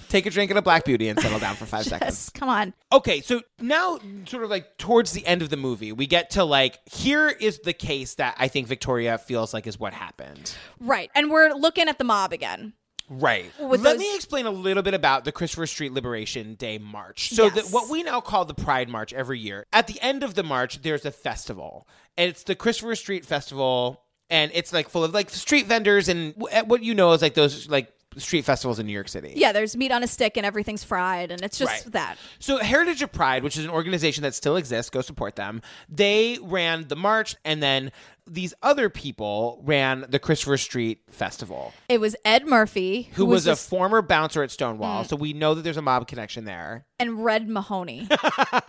Take a drink and a black beauty and settle down for five <laughs> seconds. Come on. Okay, so now, sort of like towards the end of the movie, we get to like, here is the case that I think Victoria feels like is what happened. Right. And we're looking at the mob again. Right. Let those- me explain a little bit about the Christopher Street Liberation Day March. So, Yes. that what we now call the Pride March every year, at the end of the march, there's a festival. And it's the Christopher Street Festival. And it's like full of like street vendors and what you know is like those like street festivals in New York City. Yeah, there's meat on a stick and everything's fried, and it's just Right. that. So Heritage of Pride, which is an organization that still exists, go support them. They ran the march, and then these other people ran the Christopher Street Festival. It was Ed Murphy, Who, was, a this- former bouncer at Stonewall, Mm. so we know that there's a mob connection there. and Red Mahoney.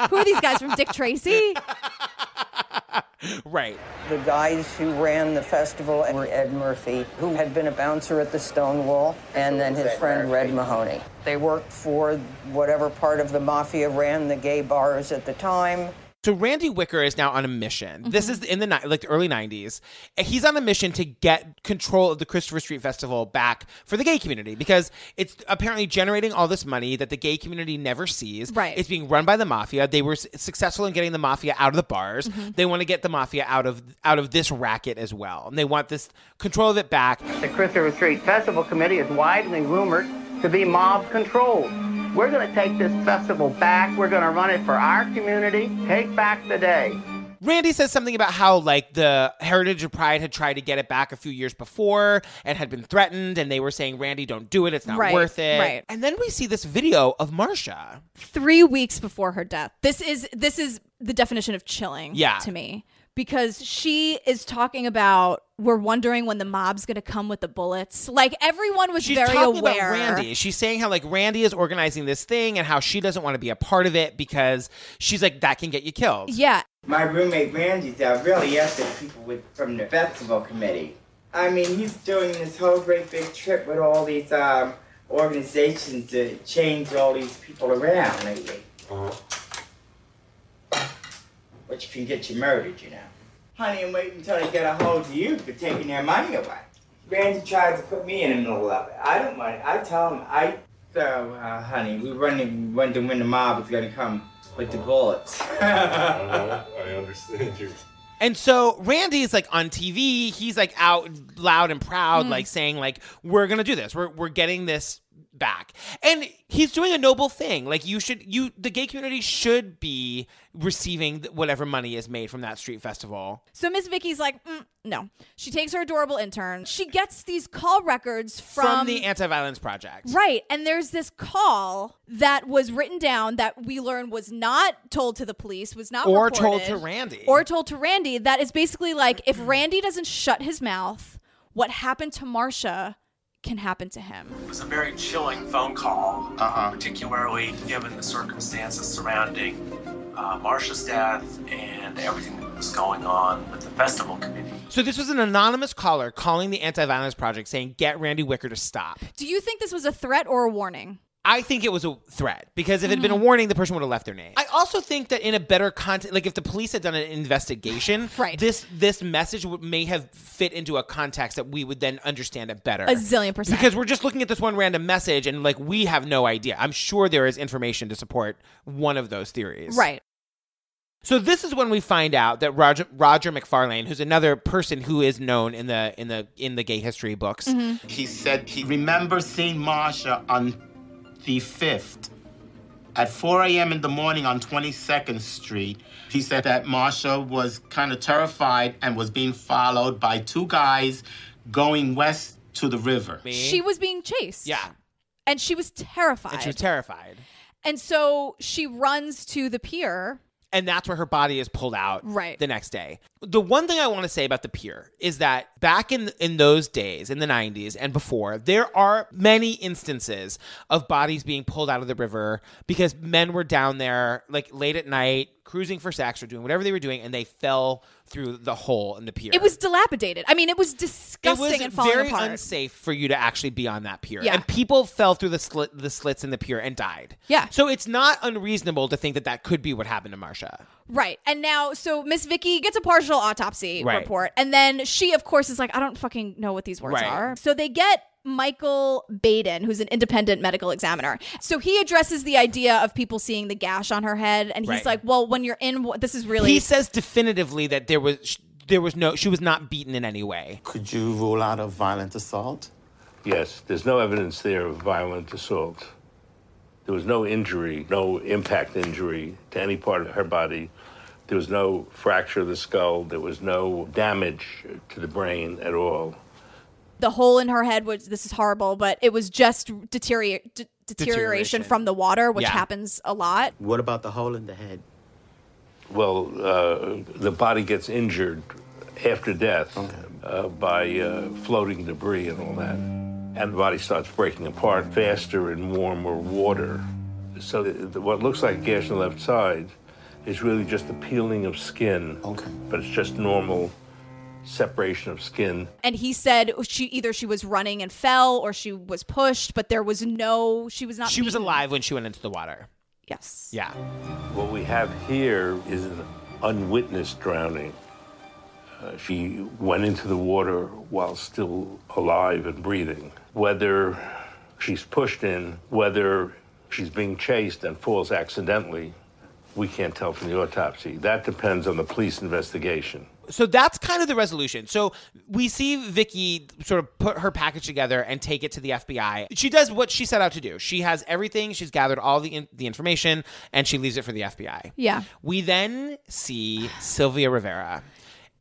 Who are these guys from Dick Tracy? <laughs> Right. The guys who ran the festival were Ed Murphy, who had been a bouncer at the Stonewall, and then his friend Red Mahoney. They worked for whatever part of the mafia ran the gay bars at the time. So Randy Wicker is now on a mission. This is in the ni- like the early '90s. He's on a mission to get control of the Christopher Street Festival back for the gay community because it's apparently generating all this money that the gay community never sees. Right. It's being run by the mafia. They were s- successful in getting the mafia out of the bars. Mhm. They want to get the mafia out of out of this racket as well, and they want this control of it back. The Christopher Street Festival Committee is widely rumored to be mob controlled. We're going to take this festival back. We're going to run it for our community. Take back the day. Randy says something about how like the Heritage of Pride had tried to get it back a few years before and had been threatened, and they were saying, "Randy, don't do it. It's not Right, worth it." right. And then we see this video of Marsha. Three weeks before her death. This is this is the definition of chilling. Yeah. To me, because she is talking about we're wondering when the mob's going to come with the bullets. Like everyone was She's very talking aware. about Randy. She's saying how like Randy is organizing this thing and how she doesn't want to be a part of it because she's like that can get you killed. Yeah. My roommate Randy's uh, really after the people with, from the festival committee. I mean, he's doing this whole great big trip with all these um, organizations to change all these people around lately. Which can get you murdered, you know. Honey, I'm waiting until they get a hold of you for taking their money away. Randy tries to put me in the middle of it. I don't want it. I tell him, I. So, uh, honey, we running, wondering when the mob is gonna come with the bullets. <laughs> I understand you. And so Randy is like on TV. He's like out loud and proud, Mm. like saying like we're gonna do this. We're we're getting this back, and he's doing a noble thing. Like you should you the gay community should be receiving whatever money is made from that street festival. So Miss Vicky's like, mm, no. She takes her adorable intern. She gets these call records from, From, the Anti-Violence Project, Right. And there's this call that was written down that we learn was not told to the police, was not Or told to Randy. Or told to Randy. That is basically like if Randy doesn't shut his mouth, what happened to Marsha can happen to him. It was a very chilling phone call, particularly given the circumstances surrounding uh, Marsha's death and everything that was going on with the festival committee. So this was an anonymous caller calling the Anti-Violence Project saying, "Get Randy Wicker to stop." Do you think this was a threat or a warning? I think it was a threat because if it had been a Mhm. warning, the person would have left their name. I also think that in a better context, like if the police had done an investigation, <sighs> Right. this this message would, may have fit into a context that we would then understand it better. A zillion percent. Because we're just looking at this one random message and like we have no idea. I'm sure there is information to support one of those theories. Right. So this is when we find out that Roger Rodger McFarlane, who's another person who is known in the in the in the gay history books, Mm-hmm. He said he remembers seeing Marsha on the 5th At 4 a.m. in the morning on 22nd Street, he said that Marsha was kind of terrified and was being followed by two guys going west to the river. She was being chased. Yeah. And she was terrified. And she was terrified. And so she runs to the pier. And that's where her body is pulled out Right. the next day. The one thing I want to say about the pier is that back in in those days in the 90s and before there are many instances of bodies being pulled out of the river because men were down there like late at night cruising for sex or doing whatever they were doing and they fell through the hole in the pier. It was dilapidated. I mean, it was disgusting it was and falling It's very apart. unsafe for you to actually be on that pier. Yeah. And people fell through the slit the slits in the pier and died. Yeah. So it's not unreasonable to think that that could be what happened to Marsha. Right. And now, so Miss Vicky gets a partial autopsy Right. report. And then she, of course, is like, I don't fucking know what these words Right. are. So they get Michael Baden, who's an independent medical examiner. So he addresses the idea of people seeing the gash on her head. And he's Right. like, well, when you're in, this is really. He says definitively that there was there was no she was not beaten in any way. Could you rule out a violent assault? Yes, there's no evidence there of violent assault. There was no injury, no impact injury to any part of her body. There was no fracture of the skull. There was no damage to the brain at all. The hole in her head was, this is horrible, but it was just deteriora- d- deterioration, Deterioration. from the water, which Yeah. happens a lot. What about the hole in the head? Well, uh, the body gets injured after death uh, by uh, floating debris and all that. And the body starts breaking apart faster in warmer water. So the, the- what looks like a gash on the left side is really just the peeling of skin. Okay. But it's just normal separation of skin. And he said she either she was running and fell or she was pushed, but there was no, she was not. She was alive when she went into the water. Yes. Yeah. What we have here is an unwitnessed drowning. Uh, she went into the water while still alive and breathing. Whether she's pushed in, whether she's being chased and falls accidentally, we can't tell from the autopsy. That depends on the police investigation. So that's kind of the resolution. So we see Vicky sort of put her package together and take it to the FBI. She does what she set out to do. She has everything. She's gathered all the in- the information and she leaves it for the FBI. Yeah. We then see Sylvia Rivera.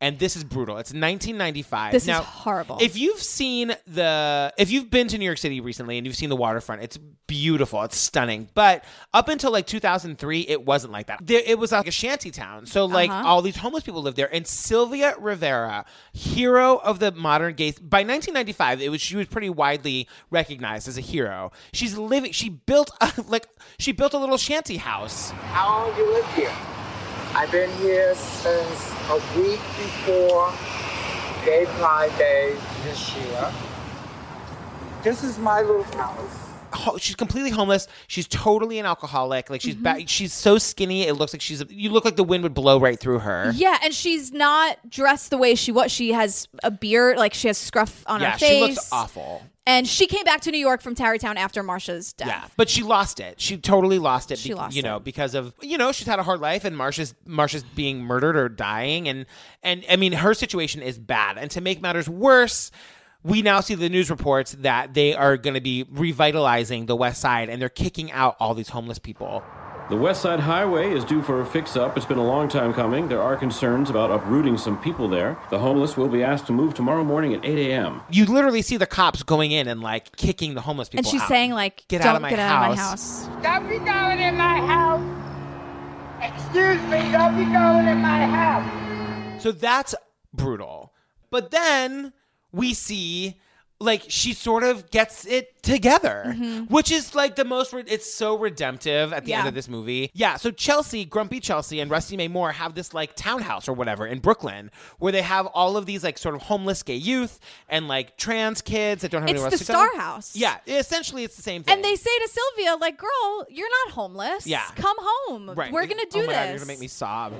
And this is brutal. It's 1995. This is horrible. If you've seen the, if you've been to New York City recently and you've seen the waterfront, it's beautiful. It's stunning. But up until like 2003, it wasn't like that. There, it was like a shanty town. So like Uh-huh. all these homeless people lived there. And Sylvia Rivera, hero of the modern gay, by 1995, it was she was pretty widely recognized as a hero. She's living. She built a, like she built a little shanty house. How long you live here? I've been here since a week before Gay Pride Day this year. This is my little house. She's completely homeless. She's totally an alcoholic. Like she's Mm-hmm. ba- she's so skinny. It looks like she's. You look like the wind would blow right through her. Yeah, and she's not dressed the way she was. She has a beard, like she has scruff on yeah, her face. she looks awful. And she came back to New York from Tarrytown after Marsha's death. Yeah, but she lost it. She totally lost it. She lost you know, it. because of you know she's had a hard life, and Marsha's Marsha's being murdered or dying, and and I mean her situation is bad. And to make matters worse, we now see the news reports that they are going to be revitalizing the West Side, and they're kicking out all these homeless people. The West Side Highway is due for a fix up. It's been a long time coming. There are concerns about uprooting some people there. The homeless will be asked to move tomorrow morning at 8 a.m. You literally see the cops going in and like kicking the homeless people. And she's out. saying like, "Get "Don't out of my get house." out of my house." Don't be going in my house. Excuse me, don't be going in my house. So that's brutal. But then we see like she sort of gets it together, mm-hmm. which is like the most. Re- it's so redemptive at the end of this movie. Yeah. So Chelsea, Grumpy Chelsea, and Rusty Mae Moore have this like townhouse or whatever in Brooklyn where they have all of these like sort of homeless gay youth and like trans kids that don't have It's anywhere the else to Star go. House. Yeah. Essentially, it's the same thing. And they say to Sylvia, like, girl, you're not homeless. Yeah. Come home. Right. We're going to do oh my this. God, you're gonna make me sob.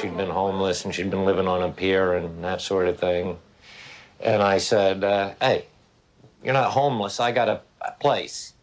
She'd been homeless and she'd been living on a pier and that sort of thing. And I said, uh, hey, you're not homeless. I got a, a place.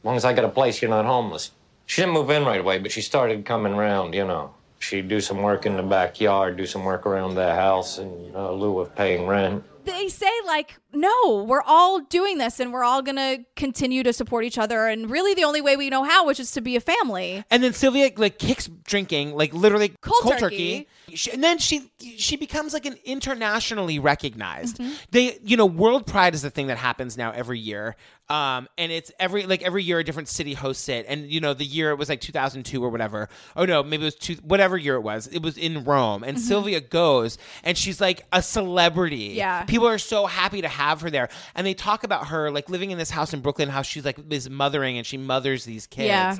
As long as I got a place, you're not homeless. She didn't move in right away, but she started coming around, you know. She'd do some work in the backyard, do some work around the house in uh, lieu of paying rent. They say like, no, we're all doing this and we're all gonna continue to support each other and really the only way we know how, which is to be a family. And then Sylvia like kicks drinking, like literally Cold turkey. She- and then she she becomes like an internationally recognized. Mm-hmm. They, you know, World Pride is the thing that happens now every year. Um, and it's every like every year a different city hosts it. And you know, the year it was like 2002 or whatever. Oh no, maybe it was two, whatever year it was. It was in Rome, and Mhm. Sylvia goes, and she's like a celebrity. Yeah. people are so happy to have her there, and they talk about her like living in this house in Brooklyn, how she's like is mothering and she mothers these kids. Yeah.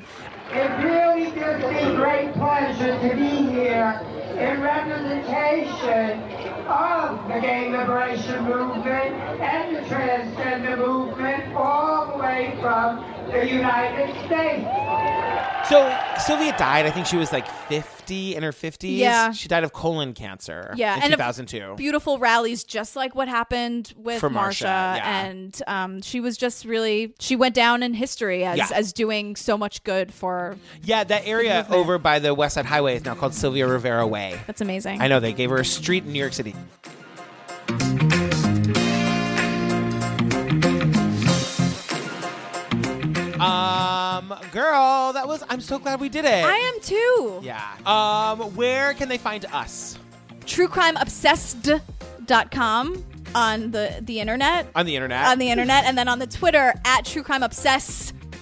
It really gives me great pleasure to be here in representation of the gay liberation movement and the transgender movement all the way from the United States. So Sylvia died. I think she was like 50 in her 50s. Yeah. She died of colon cancer. Yeah, in and 2002. Beautiful rallies, just like what happened with For Marsha, Marsha, yeah. and um, she was just really she went down in history as Yeah. as doing so much good for. Yeah, that area over by the West Side Highway is now called Sylvia Rivera Way. That's amazing. I know they gave her a street in New York City. Um, girl, that was. I'm so glad we did it. I am too. Yeah. Um, where can they find us TrueCrimeObsessed.com on the the internet. on the internet? On the internet, and then on the Twitter at True Crime.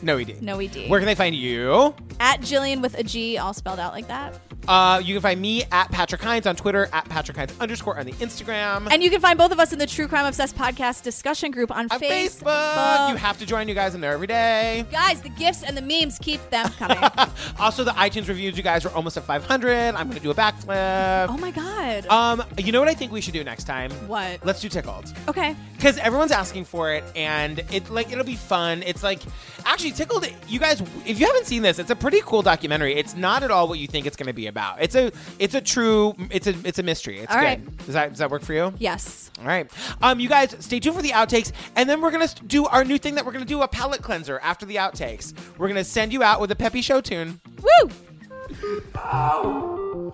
No ed. No ed. Where can they find you? At Jillian with a G, all spelled out like that. Uh, you can find me at Patrick Hinds on Twitter, at Patrick Hinds underscore on the Instagram. And you can find both of us in the True Crime Obsessed podcast discussion group on, Facebook. You have to join you guys in there every day. Guys, the gifts and the memes keep them coming. <laughs> Also, the iTunes reviews, you guys are almost at 500. I'm going to do a backflip. oh my god. Um, you know what I think we should do next time? What? Let's do tickled. Okay. Because everyone's asking for it, and it like it'll be fun. It's like actually tickled. You guys, if you haven't seen this, it's a pretty cool documentary. It's not at all what you think it's going to be about. It's a it's a true it's a it's a mystery. It's All good. right. Does that does that work for you? Yes. All right. Um, you guys, stay tuned for the outtakes, and then we're gonna do our new thing that we're gonna do a palate cleanser after the outtakes. We're gonna send you out with a peppy show tune. Woo!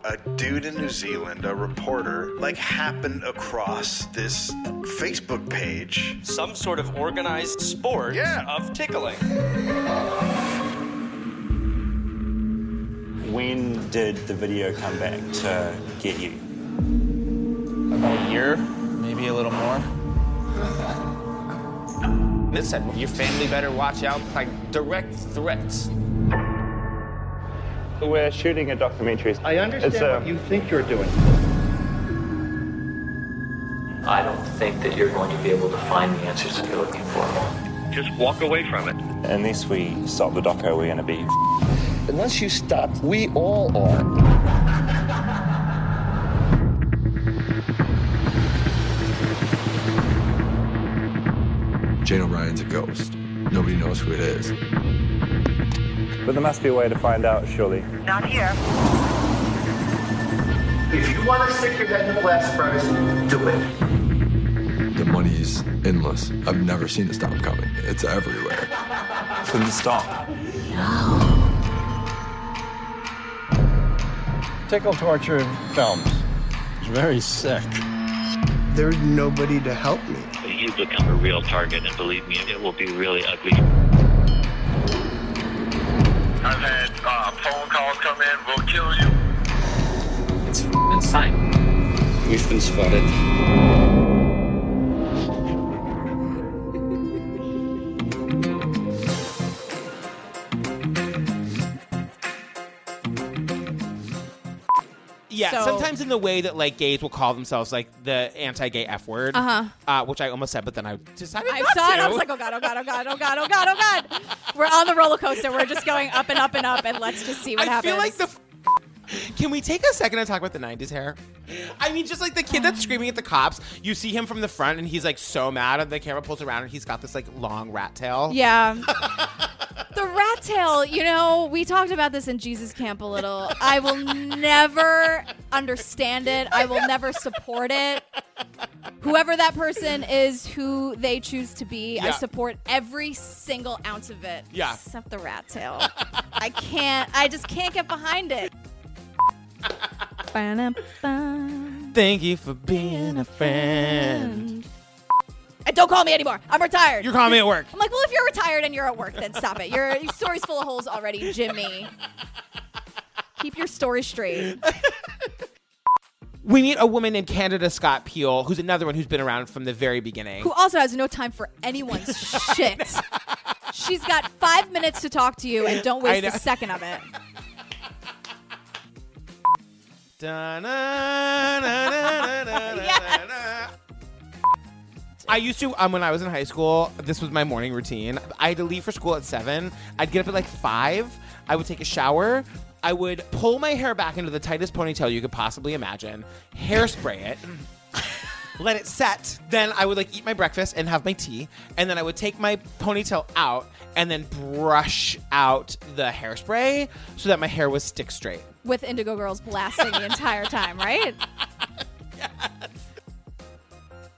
a dude in New Zealand, a reporter, like happened across this Facebook page. Some sort of organized sport of tickling. When did the video come back to get you? About a year, maybe a little more. <laughs> This said, your family better watch out, like direct threats. We're shooting a documentary. I understand It's, uh, what you think you're doing. I don't think that you're going to be able to find the answers that you're looking for. Just walk away from it. Unless we stop the doco, we're going to be. Unless you stop, we all are. Jane O'Brien's a ghost. Nobody knows who it is. But there must be a way to find out, surely. Not here. If you want to stick your head in the blast furnace, do it. The money's endless. I've never seen it stop coming. It's everywhere. Couldn't stop. Tickle torture films. It's very sick. There's nobody to help me. You've become a real target, and believe me, it will be really ugly. I've had uh, phone calls come in, we'll kill you. It's insane. We've been spotted. Yeah, So- sometimes in the way that like gays will call themselves like the anti-gay F word, Uh-huh. uh, which I almost said, but then I decided I not saw it. I was like, oh god, oh god, oh god, oh god, oh god, oh god. We're on the roller coaster. We're just going up and up and up, and let's just see what I happens. I feel like the. Can we take a second to talk about the '90s hair? I mean, just like the kid that's screaming at the cops. You see him from the front, and he's like so mad, and the camera pulls around, and he's got this like long rat tail. Yeah. <laughs> the rat tail, you know, we talked about this in Jesus Camp a little. I will never understand it. I will never support it. Whoever that person is, who they choose to be, I Yeah. support every single ounce of it. Yeah. Except the rat tail. I can't, I just can't get behind it. Ba-dum-bum. Thank you for being a friend. And don't call me anymore. I'm retired. You're calling me at work. I'm like, well, if you're retired and you're at work, then stop it. Your your story's full of holes already, Jimmy. Keep your story straight. We meet a woman named Canada Scott Peel, who's another one who's been around from the very beginning. Who also has no time for anyone's <laughs> shit. She's got five minutes to talk to you and don't waste a second of it. <laughs> Yes. I used to um, when I was in high school. This was my morning routine. I had to leave for school at seven. I'd get up at like five. I would take a shower. I would pull my hair back into the tightest ponytail you could possibly imagine. Hairspray it. <laughs> Let it set. Then I would like eat my breakfast and have my tea, and then I would take my ponytail out and then brush out the hairspray so that my hair was stick straight. With Indigo Girls blasting the entire time, right? <laughs>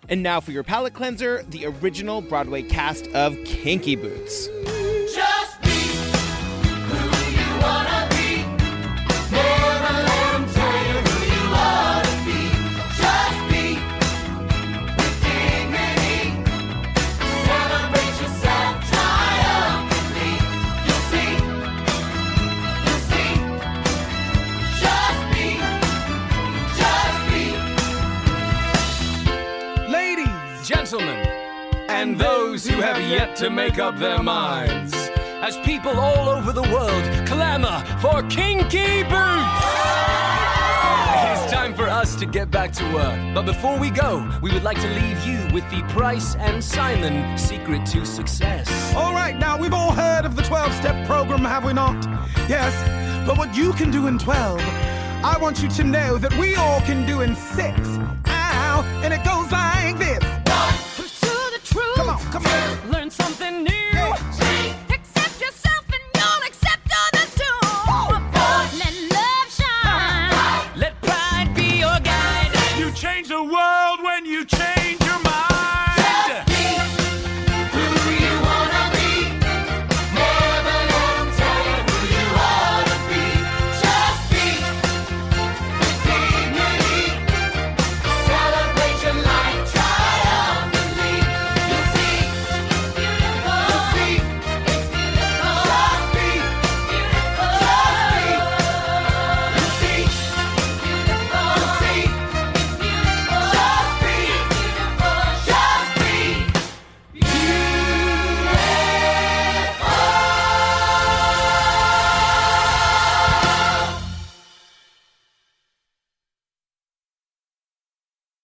And now for your palate cleanser, the original Broadway cast of Kinky Boots. Yet to make up their minds, as people all over the world clamor for kinky boots. It is time for us to get back to work. But before we go, we would like to leave you with the Price and Simon secret to success. All right, now we've all heard of the 12 step program, have we not? Yes, but what you can do in 12, I want you to know that we all can do in six. Ow, and it goes like this. Come on. Learn